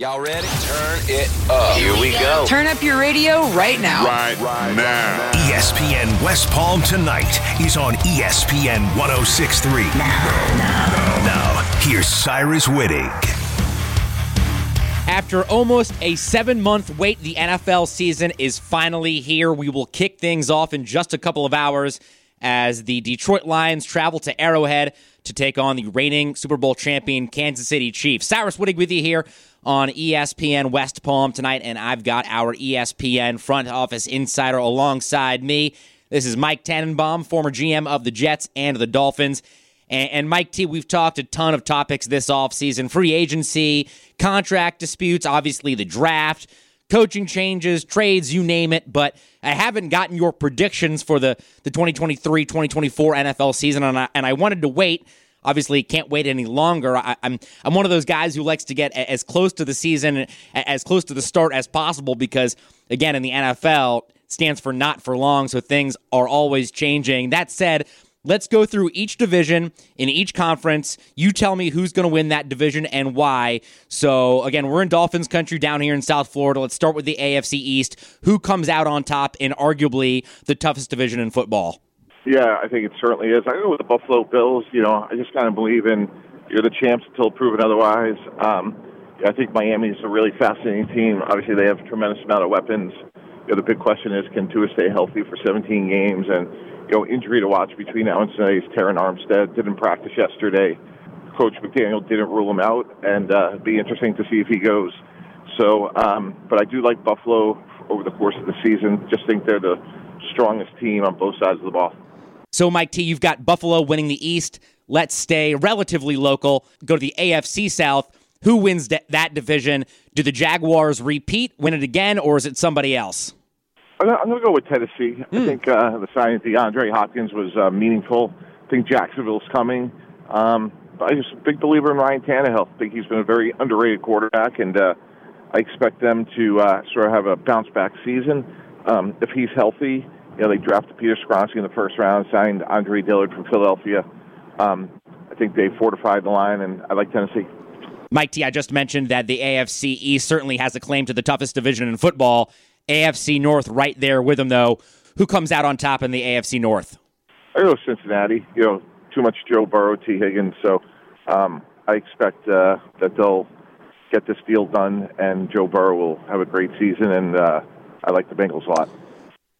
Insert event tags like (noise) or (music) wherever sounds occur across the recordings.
Y'all ready? Turn it up. Here we go. Turn up your radio right now. Right, right now. ESPN West Palm tonight is on ESPN 1063. Now, now, now, here's Cyrus Whitting. After almost a seven month wait, the NFL season is finally here. We will kick things off in just a couple of hours as the Detroit Lions travel to Arrowhead to take on the reigning Super Bowl champion Kansas City Chiefs. Cyrus Whitting with you here on ESPN West Palm tonight, and I've got our ESPN front office insider alongside me. This is Mike Tannenbaum, former GM of the Jets and the Dolphins. And Mike T, we've talked a ton of topics this offseason free agency, contract disputes, obviously the draft, coaching changes, trades, you name it. But I haven't gotten your predictions for the, the 2023 2024 NFL season, and I, and I wanted to wait obviously can't wait any longer. I, I'm, I'm one of those guys who likes to get as close to the season, as close to the start as possible because again in the NFL stands for not for long, so things are always changing. That said. Let's go through each division in each conference. You tell me who's going to win that division and why. So, again, we're in Dolphins country down here in South Florida. Let's start with the AFC East. Who comes out on top in arguably the toughest division in football? Yeah, I think it certainly is. I go with the Buffalo Bills. You know, I just kind of believe in you're the champs until proven otherwise. Um, I think Miami is a really fascinating team. Obviously, they have a tremendous amount of weapons. You know, the big question is, can Tua stay healthy for 17 games? And you know, injury to watch between now and today is Terron Armstead didn't practice yesterday. Coach McDaniel didn't rule him out, and uh, it'd be interesting to see if he goes. So, um, but I do like Buffalo over the course of the season. Just think they're the strongest team on both sides of the ball. So, Mike T, you've got Buffalo winning the East. Let's stay relatively local. Go to the AFC South. Who wins that division? Do the Jaguars repeat, win it again, or is it somebody else? I'm going to go with Tennessee. Mm. I hmm. think uh, the signing of DeAndre Hopkins was uh, meaningful. I think Jacksonville's coming. Um, I'm just a big believer in Ryan Tannehill. I think he's been a very underrated quarterback, and uh, I expect them to uh, sort of have a bounce back season. Um, if he's healthy, you know, they drafted Peter Skoronski in the first round, signed Andre Dillard from Philadelphia. Um, I think they fortified the line, and I like Tennessee. Mike T, I just mentioned that the AFC East certainly has a claim to the toughest division in football. AFC North right there with them, though. Who comes out on top in the AFC North? I go Cincinnati. You know, too much Joe Burrow, Tee Higgins. So um, I expect uh, that they'll get this deal done, and Joe Burrow will have a great season. And uh, I like the Bengals a lot.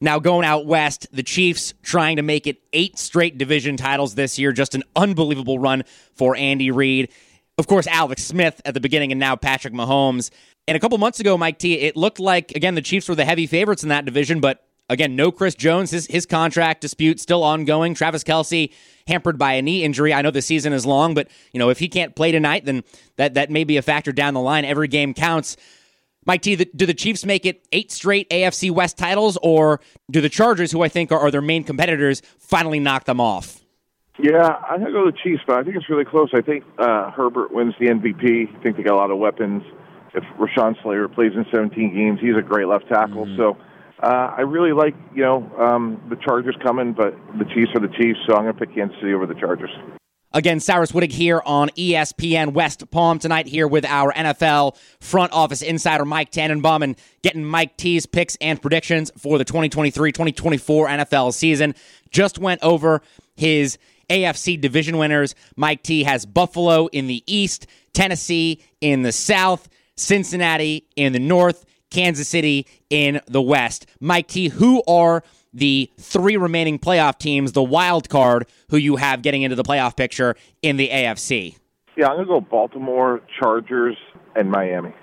Now, going out west, the Chiefs trying to make it eight straight division titles this year. Just an unbelievable run for Andy Reid. Of course, Alex Smith at the beginning, and now Patrick Mahomes. And a couple months ago, Mike T, it looked like, again, the Chiefs were the heavy favorites in that division, but again, no Chris Jones. His, his contract dispute still ongoing. Travis Kelce hampered by a knee injury. I know the season is long, but, you know, if he can't play tonight, then that, that may be a factor down the line. Every game counts. Mike T, do the Chiefs make it eight straight AFC West titles, or do the Chargers, who I think are, are their main competitors, finally knock them off? Yeah, going to go the Chiefs, but I think it's really close. I think uh, Herbert wins the MVP. I think they got a lot of weapons. If Rashawn Slater plays in 17 games, he's a great left tackle. Mm-hmm. So uh, I really like, you know, um, the Chargers coming, but the Chiefs are the Chiefs, so I'm going to pick Kansas City over the Chargers. Again, Cyrus Whitting here on ESPN West Palm tonight here with our NFL front office insider Mike Tannenbaum and getting Mike T's picks and predictions for the 2023-2024 NFL season. Just went over his AFC division winners. Mike T has Buffalo in the East, Tennessee in the South, Cincinnati in the North, Kansas City in the West. Mike T, who are the three remaining playoff teams, the wild card, who you have getting into the playoff picture in the AFC? Yeah, I'm going to go Baltimore, Chargers, and Miami.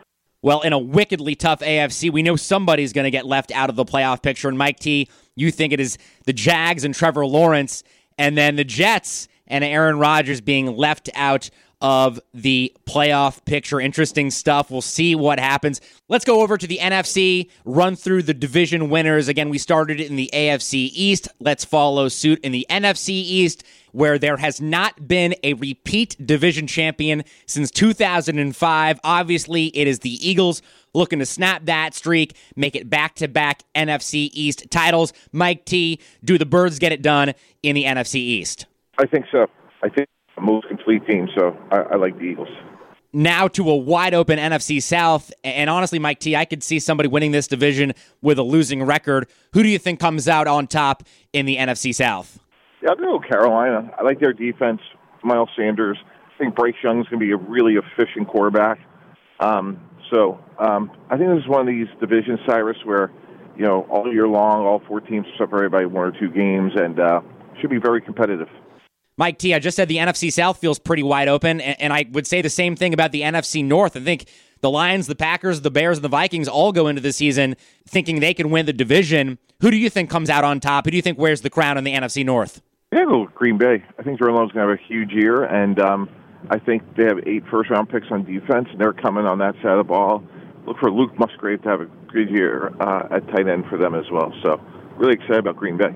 Well, in a wickedly tough AFC, we know somebody's going to get left out of the playoff picture. And Mike T, you think it is the Jags and Trevor Lawrence, and then the Jets and Aaron Rodgers being left out of the playoff picture. Interesting stuff. We'll see what happens. Let's go over to the NFC, run through the division winners. Again, we started in the AFC East. Let's follow suit in the NFC East, where there has not been a repeat division champion since 2005. Obviously, it is the Eagles looking to snap that streak, make it back to back NFC East titles. Mike T, do the Birds get it done in the NFC East? I think so. I think most complete team, so I, I like the Eagles. now to a wide open NFC South. And honestly, Mike T, I could see somebody winning this division with a losing record. Who do you think comes out on top in the NFC South? Yeah, I'll go Carolina. I like their defense. Miles Sanders. I think Bryce Young's going to be a really efficient quarterback. Um, so um, I think this is one of these divisions, Cyrus, where you know all year long, all four teams are separated by one or two games, and uh, should be very competitive. Mike T, I just said the NFC South feels pretty wide open, and, I would say the same thing about the NFC North. I think the Lions, the Packers, the Bears, and the Vikings all go into the season thinking they can win the division. Who do you think comes out on top? Who do you think wears the crown in the NFC North? Yeah, go Green Bay. I think Jordan Love's going to have a huge year, and um, I think they have eight first round picks on defense, and they're coming on that side of the ball. Look for Luke Musgrave to have a good year uh, at tight end for them as well. So, really excited about Green Bay.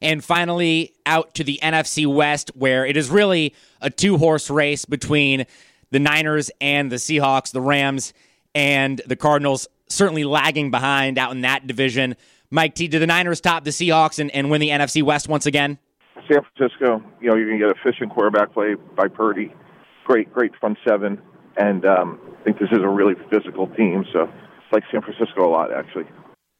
And finally, out to the NFC West, where it is really a two horse race between the Niners and the Seahawks, the Rams and the Cardinals, certainly lagging behind out in that division. Mike T, do the Niners top the Seahawks and, and win the NFC West once again? San Francisco, you know, you're going to get efficient quarterback play by Purdy. Great, great front seven. And um, I think this is a really physical team. So I like San Francisco a lot, actually.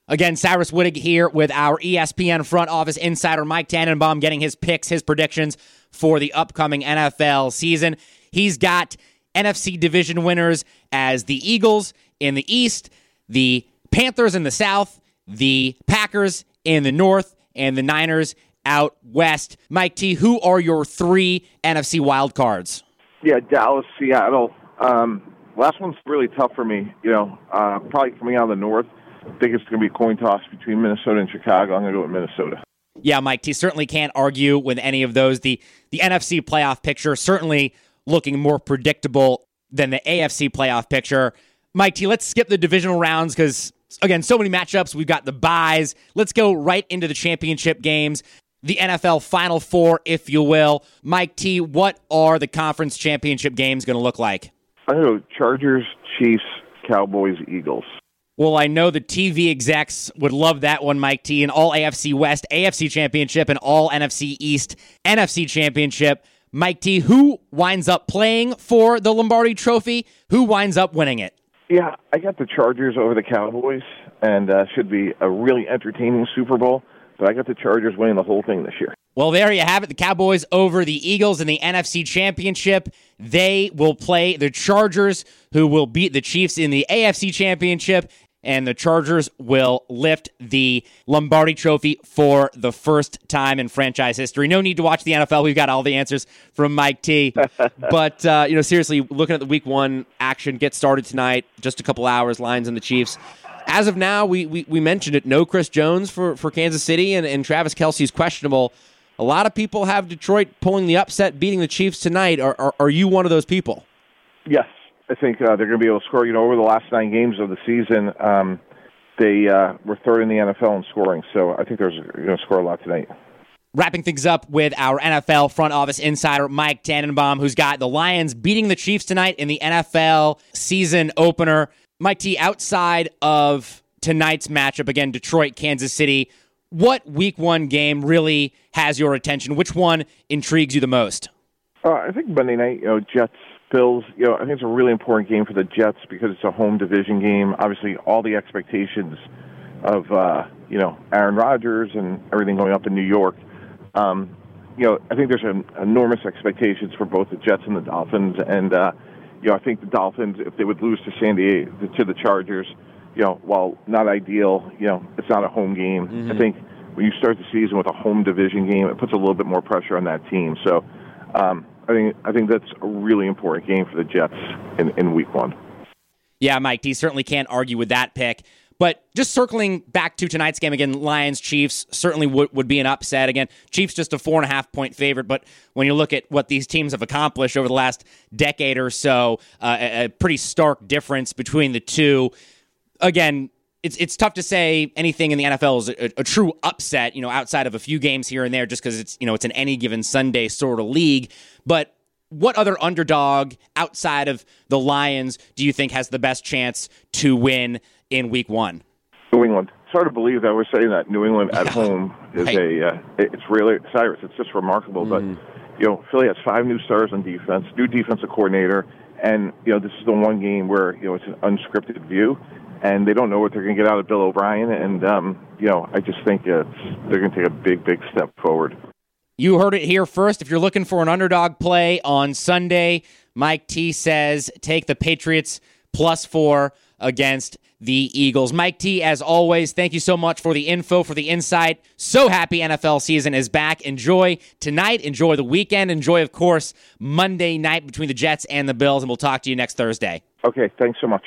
Again, Cyrus Wittig here with our ESPN front office insider, Mike Tannenbaum, getting his picks, his predictions for the upcoming NFL season. He's got NFC division winners as the Eagles in the East, the Panthers in the South, the Packers in the North, and the Niners out west. Mike T, who are your three NFC wild cards? Yeah, Dallas, Seattle. Um, last one's really tough for me. You know, uh, probably coming out of the North. I think it's going to be a coin toss between Minnesota and Chicago. I'm going to go with Minnesota. Yeah, Mike T certainly can't argue with any of those. The the NFC playoff picture certainly looking more predictable than the AFC playoff picture. Mike T, let's skip the divisional rounds because again, so many matchups. We've got the buys. Let's go right into the championship games the NFL Final Four, if you will. Mike T, what are the conference championship games going to look like? I don't know. Chargers, Chiefs, Cowboys, Eagles. Well, I know the TV execs would love that one, Mike T. An all AFC West, AFC Championship, and all NFC East, NFC Championship. Mike T, who winds up playing for the Lombardi Trophy? Who winds up winning it? Yeah, I got the Chargers over the Cowboys, and uh, should be a really entertaining Super Bowl. But I got the Chargers winning the whole thing this year. Well, there you have it. The Cowboys over the Eagles in the NFC Championship. They will play the Chargers, who will beat the Chiefs in the AFC Championship. And the Chargers will lift the Lombardi trophy for the first time in franchise history. No need to watch the NFL. We've got all the answers from Mike T. (laughs) but, uh, you know, seriously, looking at the week one action, get started tonight, just a couple hours, Lions and the Chiefs as of now, we, we, we mentioned it. No Chris Jones for, for Kansas City, and, and Travis Kelce is questionable. A lot of people have Detroit pulling the upset, beating the Chiefs tonight. Are, are, are you one of those people? Yes. I think uh, they're going to be able to score. You know, over the last nine games of the season, um, they uh, were third in the NFL in scoring. So I think they're going to score a lot tonight. Wrapping things up with our NFL front office insider, Mike Tannenbaum, who's got the Lions beating the Chiefs tonight in the NFL season opener. Mike T, outside of tonight's matchup again, Detroit, Kansas City, what week one game really has your attention? Which one intrigues you the most? Uh, I think Monday night, you know, Jets, Bills, you know, I think it's a really important game for the Jets because it's a home division game. Obviously, all the expectations of, uh, you know, Aaron Rodgers and everything going up in New York. Um, you know, I think there's an enormous expectations for both the Jets and the Dolphins, and uh, you know, I think the Dolphins, if they would lose to San Diego, to the Chargers, you know, while not ideal, you know, it's not a home game. Mm-hmm. I think when you start the season with a home division game, it puts a little bit more pressure on that team. So, um, I think I think that's a really important game for the Jets in, in Week One. Yeah, Mike D certainly can't argue with that pick. But just circling back to tonight's game again, Lions Chiefs certainly would, would be an upset. Again, Chiefs just a four and a half point favorite. But when you look at what these teams have accomplished over the last decade or so, uh, a, a pretty stark difference between the two. Again, it's it's tough to say anything in the NFL is a, a, true upset, you know, outside of a few games here and there, just because it's you know it's an any given Sunday sort of league. But what other underdog outside of the Lions do you think has the best chance to win in Week One? New England. It's hard to believe that we're saying that New England at home is right. a. Uh, it's really Cyrus. It's just remarkable. Mm. But you know, Philly has five new stars on defense, new defensive coordinator, And you know, this is the one game where you know it's an unscripted view, and they don't know what they're going to get out of Bill O'Brien. And um, you know, I just think it's, they're going to take a big, big step forward. You heard it here first. If you're looking for an underdog play on Sunday, Mike T says take the Patriots plus four against the Eagles. Mike T, as always, thank you so much for the info, for the insight. So happy NFL season is back. Enjoy tonight, enjoy the weekend, enjoy, of course, Monday night between the Jets and the Bills, and we'll talk to you next Thursday. Okay, thanks so much.